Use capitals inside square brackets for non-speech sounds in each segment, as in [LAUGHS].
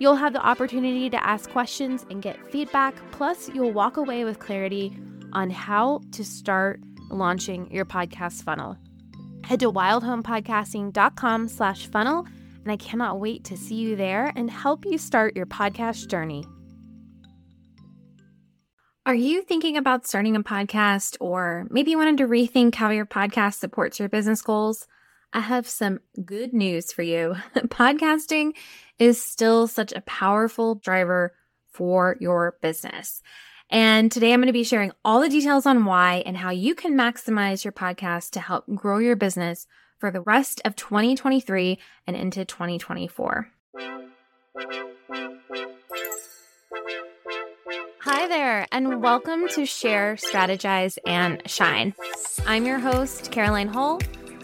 You'll have the opportunity to ask questions and get feedback, plus, you'll walk away with clarity on how to start launching your podcast funnel. Head to wildhomepodcasting.com slash funnel, and I cannot wait to see you there and help you start your podcast journey. Are you thinking about starting a podcast, or maybe you wanted to rethink how your podcast supports your business goals? I have some good news for you. [LAUGHS] Podcasting is still such a powerful driver for your business. And today I'm going to be sharing all the details on why and how you can maximize your podcast to help grow your business for the rest of 2023 and into 2024. Hi there, and welcome to Share, Strategize, and Shine. I'm your host, Caroline Hull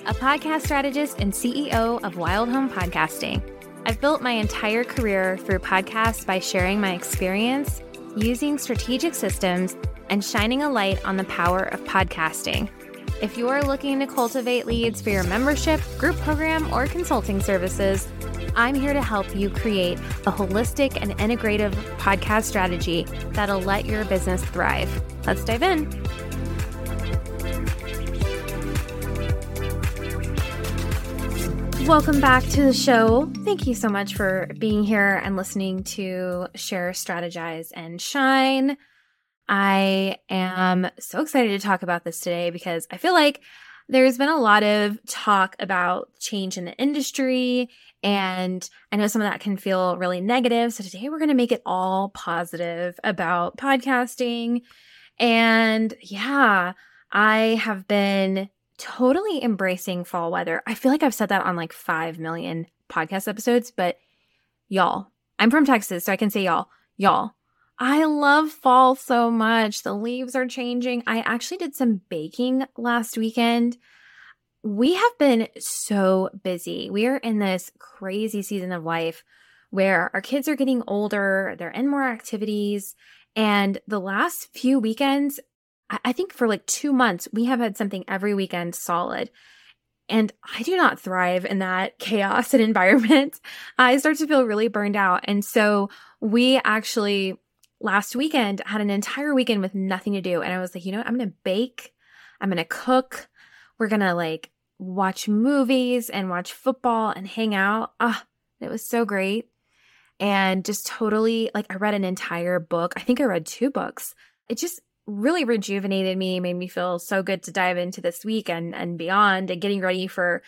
a podcast strategist and CEO of Wild Home Podcasting. I've built my entire career through podcasts by sharing my experience, using strategic systems, and shining a light on the power of podcasting. If you are looking to cultivate leads for your membership, group program, or consulting services, I'm here to help you create a holistic and integrative podcast strategy that'll let your business thrive. Let's dive in. Welcome back to the show. Thank you so much for being here and listening to Share, Strategize, and Shine. I am so excited to talk about this today because I feel like there's been a lot of talk about change in the industry, and I know some of that can feel really negative. So today we're going to make it all positive about podcasting. And yeah, I have been totally embracing fall weather. I feel like I've said that on like 5 million podcast episodes, but y'all, I'm from Texas, so I can say y'all, y'all. I love fall so much. The leaves are changing. I actually did some baking last weekend. We have been so busy. We are in this crazy season of life where our kids are getting older, they're in more activities. And the last few weekends, I think for like two months, we have had something every weekend solid. And I do not thrive in that [LAUGHS] chaos and environment. I start to feel really burned out. And so we actually last weekend had an entire weekend with nothing to do. And I was like, you know what? I'm going to bake. I'm going to cook. We're going to like watch movies and watch football and hang out. Ah, it was so great. And just totally like I read an entire book. I think I read two books. It just really rejuvenated me, made me feel so good to dive into this week and, and beyond and getting ready for,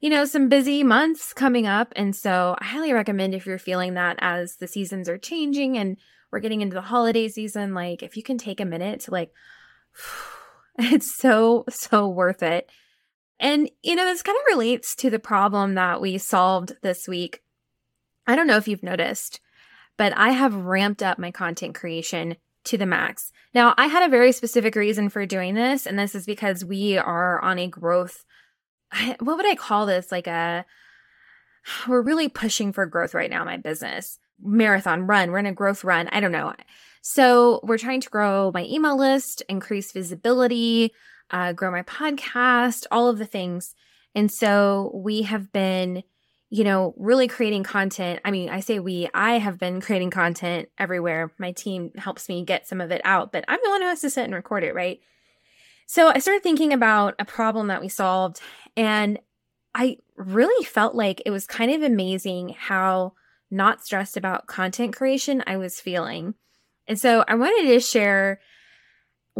you know, some busy months coming up. And so I highly recommend if you're feeling that as the seasons are changing and we're getting into the holiday season, like if you can take a minute to like, [SIGHS] it's so, so worth it. And, you know, this kind of relates to the problem that we solved this week. I don't know if you've noticed, but I have ramped up my content creation to the max. Now, I had a very specific reason for doing this, and this is because we are on a growth. What would I call this? Like a, we're really pushing for growth right now, my business. Marathon run. We're in a growth run. I don't know. So we're trying to grow my email list, increase visibility, uh, grow my podcast, all of the things. And so we have been you know, really creating content. I mean, I say we, I have been creating content everywhere. My team helps me get some of it out, but I'm the one who has to sit and record it, right? So I started thinking about a problem that we solved, and I really felt like it was kind of amazing how not stressed about content creation I was feeling. And so I wanted to share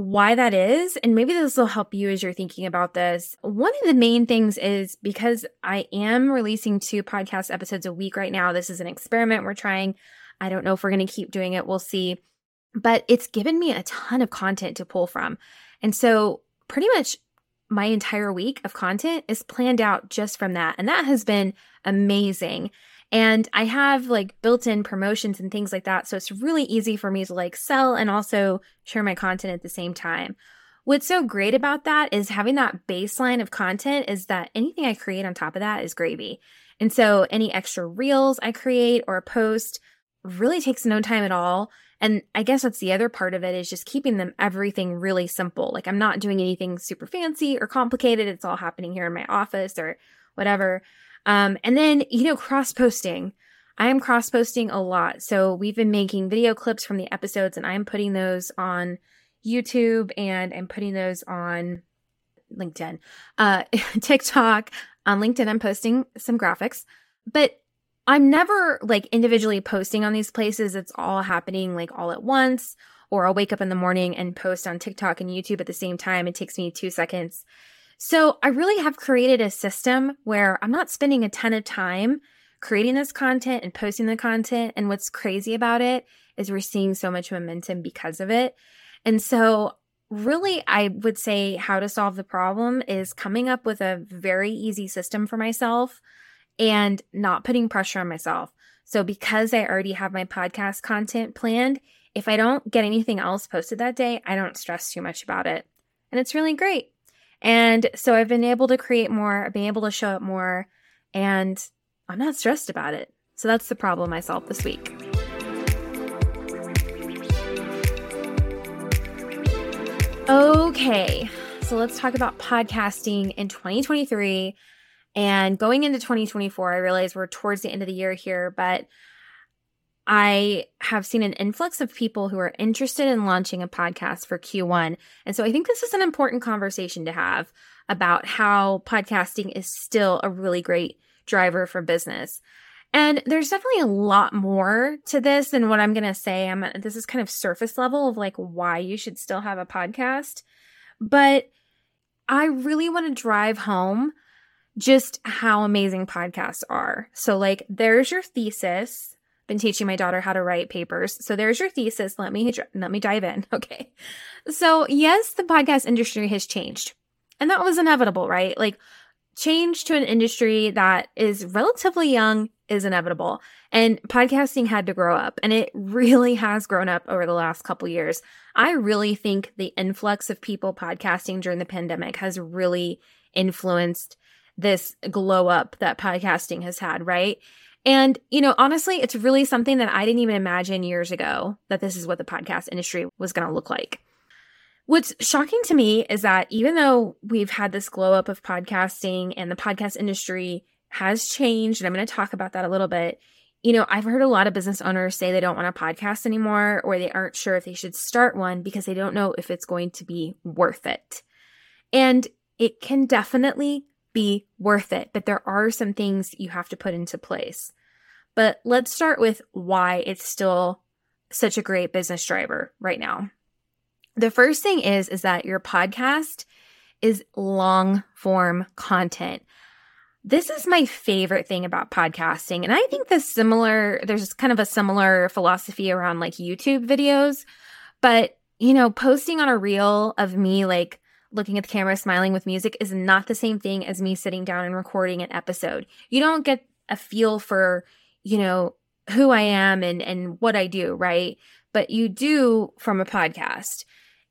why that is, and maybe this will help you as you're thinking about this. One of the main things is because I am releasing two podcast episodes a week right now. This is an experiment we're trying. I don't know if we're going to keep doing it. We'll see. But it's given me a ton of content to pull from. And so, pretty much my entire week of content is planned out just from that. And that has been amazing. And I have like built in promotions and things like that. So it's really easy for me to like sell and also share my content at the same time. What's so great about that is having that baseline of content is that anything I create on top of that is gravy. And so any extra reels I create or a post really takes no time at all. And I guess that's the other part of it is just keeping them everything really simple. Like I'm not doing anything super fancy or complicated. It's all happening here in my office or whatever. Um, and then, you know, cross posting. I am cross posting a lot. So we've been making video clips from the episodes and I'm putting those on YouTube and I'm putting those on LinkedIn, uh, [LAUGHS] TikTok. On LinkedIn, I'm posting some graphics, but I'm never like individually posting on these places. It's all happening like all at once, or I'll wake up in the morning and post on TikTok and YouTube at the same time. It takes me two seconds. So I really have created a system where I'm not spending a ton of time creating this content and posting the content. And what's crazy about it is we're seeing so much momentum because of it. And so really, I would say how to solve the problem is coming up with a very easy system for myself and not putting pressure on myself. So because I already have my podcast content planned, if I don't get anything else posted that day, I don't stress too much about it. And it's really great. And so I've been able to create more, I've been able to show up more, and I'm not stressed about it. So that's the problem I solved this week. Okay, so let's talk about podcasting in 2023. And going into 2024, I realize we're towards the end of the year here, but I have seen an influx of people who are interested in launching a podcast for Q1. And so I think this is an important conversation to have about how podcasting is still a really great driver for business. And there's definitely a lot more to this than what I'm going to say. I'm this is kind of surface level of like why you should still have a podcast. But I really want to drive home just how amazing podcasts are. So like there's your thesis been teaching my daughter how to write papers. So there's your thesis. Let me let me dive in. [LAUGHS] Okay. So, yes, the podcast industry has changed. And that was inevitable, right? Like change to an industry that is relatively young is inevitable. And podcasting had to grow up, and it really has grown up over the last couple years. I really think the influx of people podcasting during the pandemic has really influenced this glow up that podcasting has had, right? And, you know, honestly, it's really something that I didn't even imagine years ago that this is what the podcast industry was going to look like. What's shocking to me is that even though we've had this glow up of podcasting and the podcast industry has changed, and I'm going to talk about that a little bit, you know, I've heard a lot of business owners say they don't want a podcast anymore or they aren't sure if they should start one because they don't know if it's going to be worth it. And it can definitely be worth it, but there are some things you have to put into place. But let's start with why it's still such a great business driver right now. The first thing is is that your podcast is long form content. This is my favorite thing about podcasting. And I think this similar, there's kind of a similar philosophy around like YouTube videos. But, you know, posting on a reel of me like looking at the camera, smiling with music is not the same thing as me sitting down and recording an episode. You don't get a feel for, you know, who I am and, and what I do, right? But you do from a podcast.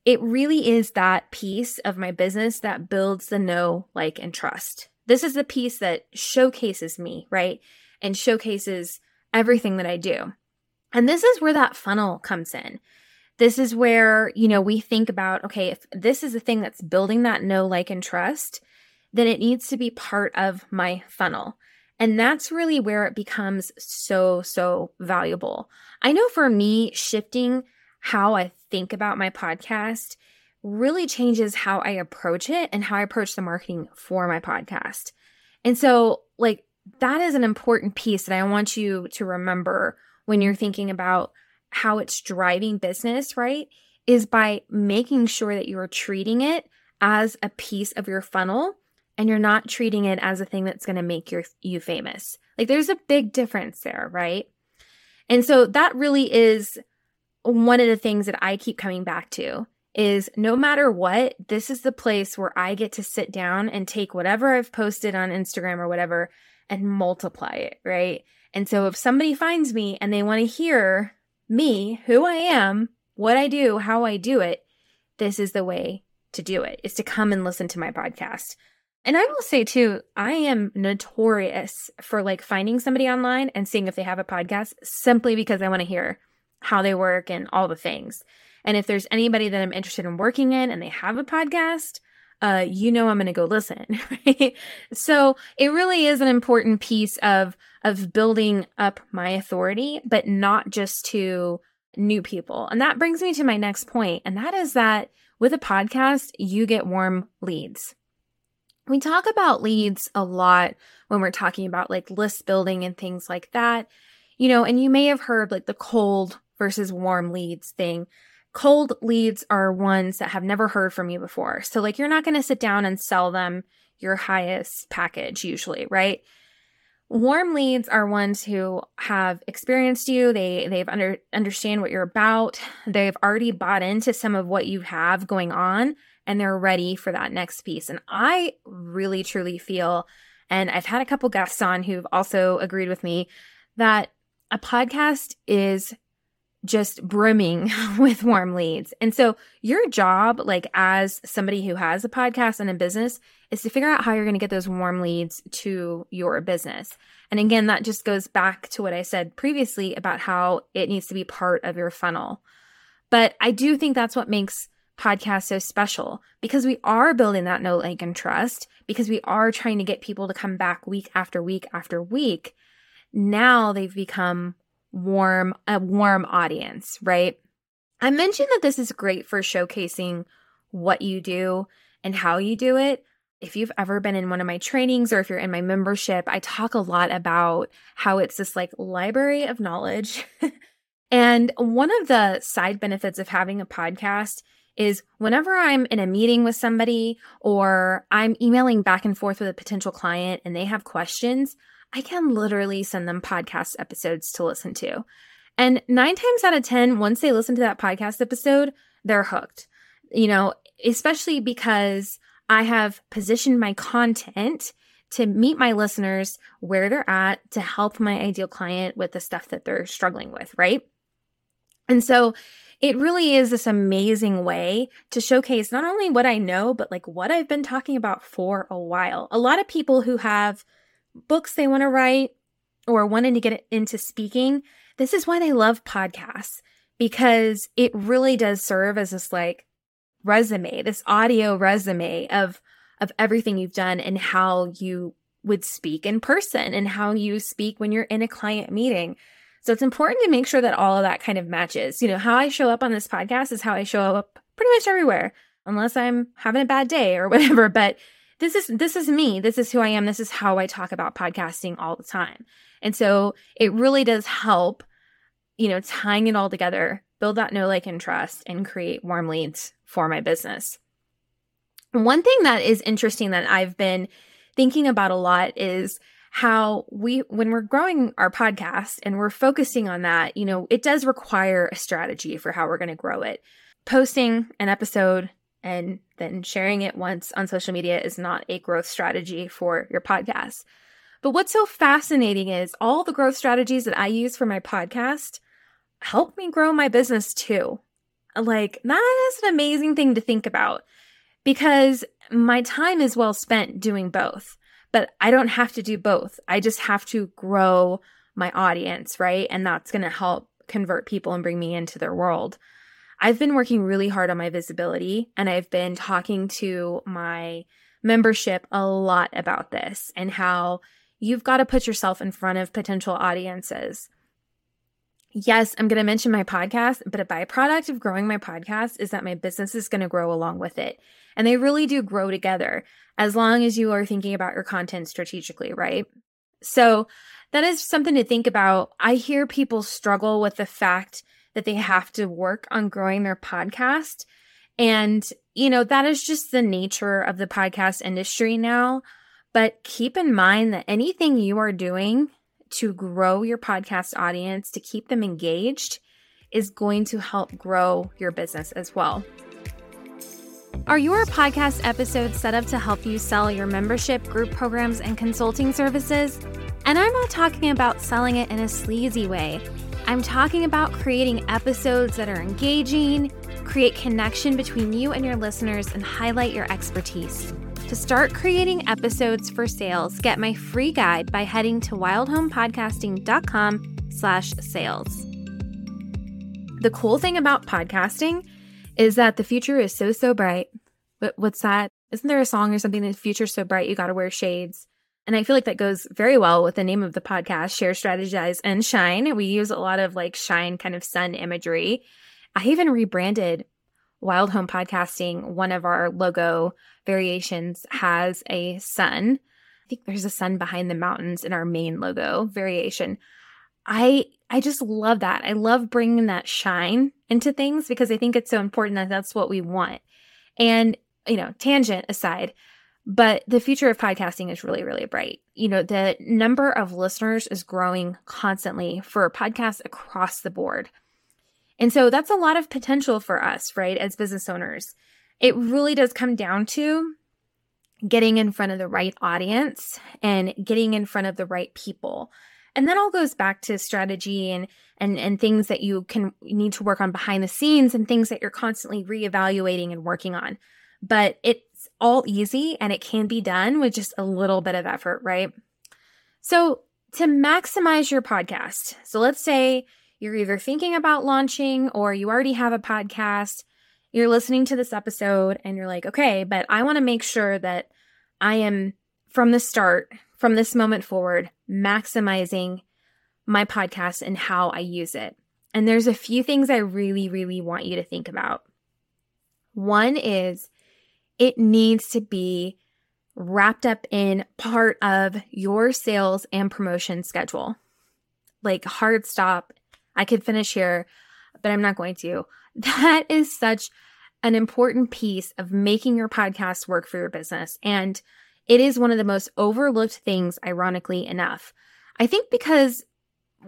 It really is that piece of my business that builds the know, like, and trust. This is the piece that showcases me, right? And showcases everything that I do. And this is where that funnel comes in this is where, you know, we think about, okay, if this is the thing that's building that know, like, and trust, then it needs to be part of my funnel. And that's really where it becomes so, so valuable. I know for me, shifting how I think about my podcast really changes how I approach it and how I approach the marketing for my podcast. And so, like, that is an important piece that I want you to remember when you're thinking about how it's driving business, right? Is by making sure that you're treating it as a piece of your funnel and you're not treating it as a thing that's going to make your, you famous. Like there's a big difference there, right? And so that really is one of the things that I keep coming back to is no matter what, this is the place where I get to sit down and take whatever I've posted on Instagram or whatever and multiply it, right? And so if somebody finds me and they want to hear me, who I am, what I do, how I do it, this is the way to do it is to come and listen to my podcast. And I will say too, I am notorious for like finding somebody online and seeing if they have a podcast simply because I want to hear how they work and all the things. And if there's anybody that I'm interested in working in and they have a podcast, uh, you know I'm going to go listen, [LAUGHS] right? So it really is an important piece of of building up my authority, but not just to new people. And that brings me to my next point, and that is that with a podcast, you get warm leads. We talk about leads a lot when we're talking about like list building and things like that. You know, and you may have heard like the cold versus warm leads thing. Cold leads are ones that have never heard from you before. So, like, you're not going to sit down and sell them your highest package, usually, right? Warm leads are ones who have experienced you. They they've under understand what you're about. They've already bought into some of what you have going on and they're ready for that next piece. And I really truly feel and I've had a couple guests on who've also agreed with me that a podcast is just brimming [LAUGHS] with warm leads. And so your job, like as somebody who has a podcast and a business, is to figure out how you're going to get those warm leads to your business. And again, that just goes back to what I said previously about how it needs to be part of your funnel. But I do think that's what makes podcasts so special because we are building that know, like, and trust because we are trying to get people to come back week after week after week. Now they've become warm a warm audience, right? I mentioned that this is great for showcasing what you do and how you do it. If you've ever been in one of my trainings or if you're in my membership, I talk a lot about how it's this like library of knowledge. [LAUGHS] and one of the side benefits of having a podcast is whenever I'm in a meeting with somebody or I'm emailing back and forth with a potential client and they have questions, I can literally send them podcast episodes to listen to. And nine times out of 10, once they listen to that podcast episode, they're hooked. You know, especially because I have positioned my content to meet my listeners where they're at to help my ideal client with the stuff that they're struggling with, right? And so it really is this amazing way to showcase not only what I know, but like what I've been talking about for a while. A lot of people who have books they want to write or wanting to get into speaking, this is why they love podcasts because it really does serve as this like resume, this audio resume of of everything you've done and how you would speak in person and how you speak when you're in a client meeting. So it's important to make sure that all of that kind of matches. You know, how I show up on this podcast is how I show up pretty much everywhere, unless I'm having a bad day or [LAUGHS] whatever. But this is this is me. This is who i am. This is how i talk about podcasting all the time. And so it really does help you know tying it all together build that know like and trust and create warm leads for my business. One thing that is interesting that i've been thinking about a lot is how we when we're growing our podcast and we're focusing on that you know it does require a strategy for how we're going to grow it. Posting an episode and then sharing it once on social media is not a growth strategy for your podcast. But what's so fascinating is all the growth strategies that I use for my podcast help me grow my business too. Like, that is an amazing thing to think about because my time is well spent doing both, but I don't have to do both. I just have to grow my audience, right? And that's going to help convert people and bring me into their world. I've been working really hard on my visibility and I've been talking to my membership a lot about this and how you've got to put yourself in front of potential audiences. Yes, I'm going to mention my podcast, but a byproduct of growing my podcast is that my business is going to grow along with it. And they really do grow together as long as you are thinking about your content strategically, right? So that is something to think about. I hear people struggle with the fact that they have to work on growing their podcast. And, you know, that is just the nature of the podcast industry now. But keep in mind that anything you are doing to grow your podcast audience, to keep them engaged, is going to help grow your business as well. Are your podcast episodes set up to help you sell your membership, group programs, and consulting services? And I'm not talking about selling it in a sleazy way. I'm talking about creating episodes that are engaging, create connection between you and your listeners, and highlight your expertise. To start creating episodes for sales, get my free guide by heading to wildhomepodcasting.com slash sales. The cool thing about podcasting is that the future is so, so bright. But what's that? Isn't there a song or something? The future's so bright, you got to wear shades. And I feel like that goes very well with the name of the podcast, Share, Strategize, and Shine. We use a lot of like shine kind of sun imagery. I even rebranded Wild Home Podcasting. One of our logo variations has a sun. I think there's a sun behind the mountains in our main logo variation. I I just love that. I love bringing that shine into things because I think it's so important that that's what we want. And you know, tangent aside, but the future of podcasting is really, really bright. You know, the number of listeners is growing constantly for podcasts across the board. And so that's a lot of potential for us, right, as business owners. It really does come down to getting in front of the right audience and getting in front of the right people. And that all goes back to strategy and and and things that you can need to work on behind the scenes and things that you're constantly reevaluating and working on. But it's all easy and it can be done with just a little bit of effort, right? So, to maximize your podcast. So, let's say you're either thinking about launching or you already have a podcast. You're listening to this episode and you're like, okay, but I want to make sure that I am from the start, from this moment forward, maximizing my podcast and how I use it. And there's a few things I really, really want you to think about. One is it needs to be wrapped up in part of your sales and promotion schedule. Like hard stop I could finish here, but I'm not going to. [LAUGHS] That is such an important piece of making your podcast work for your business. And it is one of the most overlooked things, ironically enough. I think because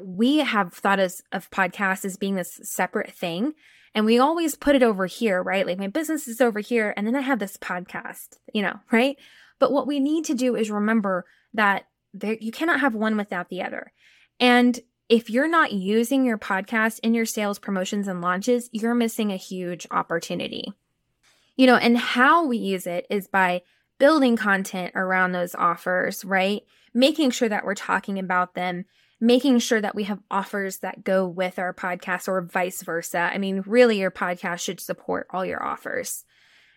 we have thought as, of podcasts as being this separate thing. And we always put it over here, right? Like my business is over here, and then I have this podcast, you know, right? But what we need to do is remember that there, you cannot have one without the other. And if you're not using your podcast in your sales promotions and launches, you're missing a huge opportunity. You know, and how we use it is by building content around those offers, right? Making sure that we're talking about them, making sure that we have offers that go with our podcast or vice versa. I mean, really your podcast should support all your offers.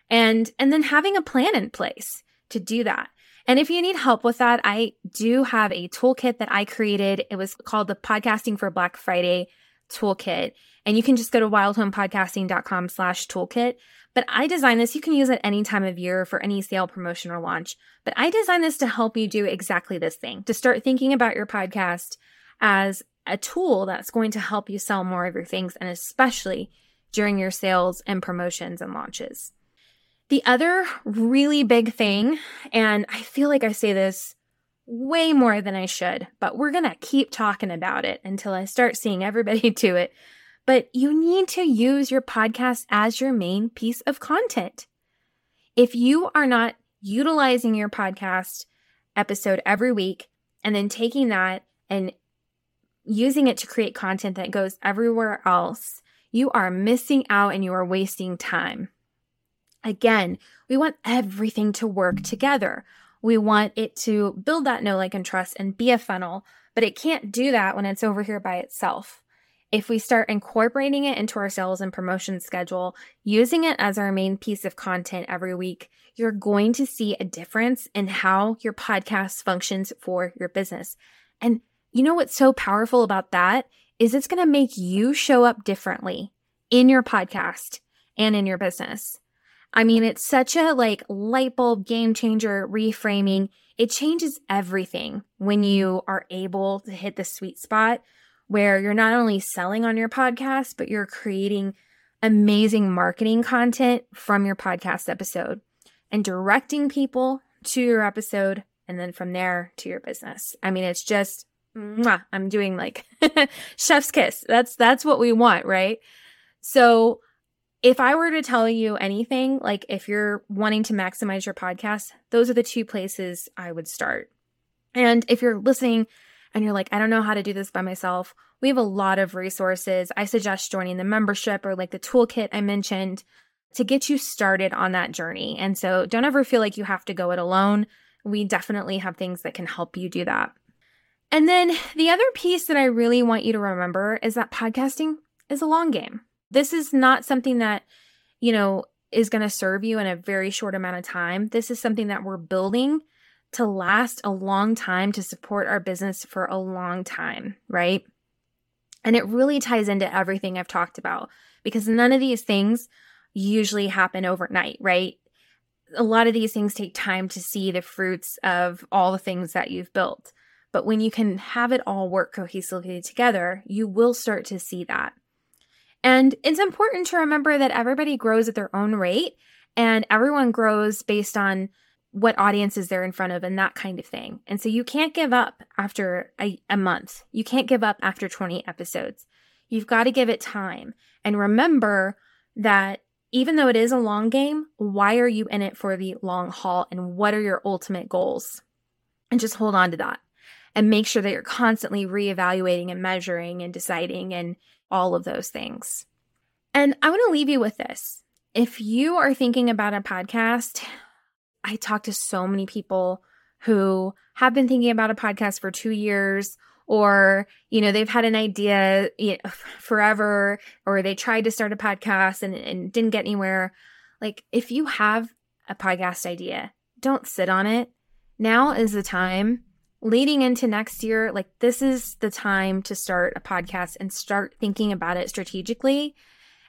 And and then having a plan in place to do that. And if you need help with that, I do have a toolkit that I created. It was called the Podcasting for Black Friday toolkit. And you can just go to wildhomepodcasting.com slash toolkit. But I designed this. You can use it any time of year for any sale, promotion, or launch. But I designed this to help you do exactly this thing, to start thinking about your podcast as a tool that's going to help you sell more of your things, and especially during your sales and promotions and launches. The other really big thing, and I feel like I say this way more than I should, but we're going to keep talking about it until I start seeing everybody [LAUGHS] do it. But you need to use your podcast as your main piece of content. If you are not utilizing your podcast episode every week and then taking that and using it to create content that goes everywhere else, you are missing out and you are wasting time. Again, we want everything to work together. We want it to build that know, like, and trust and be a funnel, but it can't do that when it's over here by itself. If we start incorporating it into our sales and promotion schedule, using it as our main piece of content every week, you're going to see a difference in how your podcast functions for your business. And you know what's so powerful about that is it's going to make you show up differently in your podcast and in your business. I mean, it's such a like light bulb game changer reframing. It changes everything when you are able to hit the sweet spot where you're not only selling on your podcast, but you're creating amazing marketing content from your podcast episode and directing people to your episode and then from there to your business. I mean, it's just I'm doing like [LAUGHS] chef's kiss. That's that's what we want, right? So if I were to tell you anything, like if you're wanting to maximize your podcast, those are the two places I would start. And if you're listening and you're like, I don't know how to do this by myself, we have a lot of resources. I suggest joining the membership or like the toolkit I mentioned to get you started on that journey. And so don't ever feel like you have to go it alone. We definitely have things that can help you do that. And then the other piece that I really want you to remember is that podcasting is a long game. This is not something that, you know, is going to serve you in a very short amount of time. This is something that we're building to last a long time to support our business for a long time, right? And it really ties into everything I've talked about because none of these things usually happen overnight, right? A lot of these things take time to see the fruits of all the things that you've built. But when you can have it all work cohesively together, you will start to see that. And it's important to remember that everybody grows at their own rate and everyone grows based on what audiences they're in front of and that kind of thing. And so you can't give up after a, a month. You can't give up after 20 episodes. You've got to give it time. And remember that even though it is a long game, why are you in it for the long haul and what are your ultimate goals? And just hold on to that and make sure that you're constantly reevaluating and measuring and deciding and all of those things. And I want to leave you with this. If you are thinking about a podcast, I talk to so many people who have been thinking about a podcast for two years or you know they've had an idea forever or they tried to start a podcast and, and didn't get anywhere like if you have a podcast idea don't sit on it now is the time leading into next year like this is the time to start a podcast and start thinking about it strategically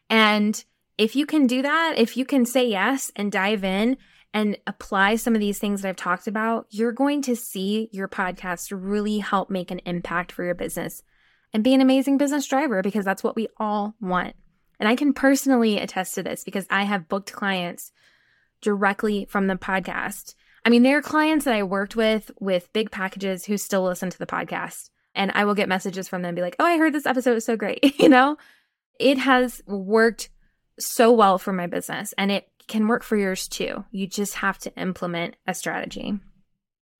and if you can do that if you can say yes and dive in and apply some of these things that I've talked about, you're going to see your podcast really help make an impact for your business and be an amazing business driver because that's what we all want. And I can personally attest to this because I have booked clients directly from the podcast. I mean, there are clients that I worked with with big packages who still listen to the podcast. And I will get messages from them be like, oh, I heard this episode was so great. [LAUGHS] you know, it has worked so well for my business and it can work for yours too. You just have to implement a strategy.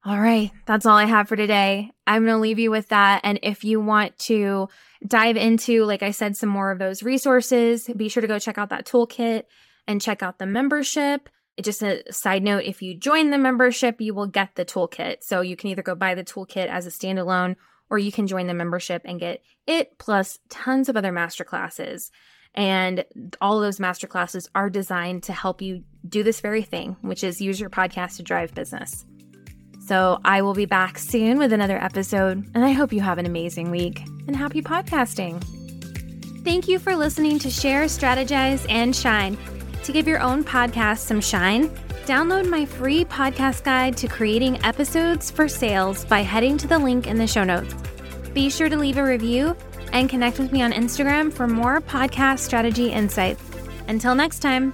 All right, that's all I have for today. I'm going to leave you with that. And if you want to dive into, like I said, some more of those resources, be sure to go check out that toolkit and check out the membership. Just a side note if you join the membership, you will get the toolkit. So you can either go buy the toolkit as a standalone or you can join the membership and get it plus tons of other masterclasses and all those masterclasses are designed to help you do this very thing, which is use your podcast to drive business. So I will be back soon with another episode, and I hope you have an amazing week and happy podcasting. Thank you for listening to Share, Strategize, and Shine. To give your own podcast some shine, download my free podcast guide to creating episodes for sales by heading to the link in the show notes. Be sure to leave a review and connect with me on Instagram for more podcast strategy insights. Until next time.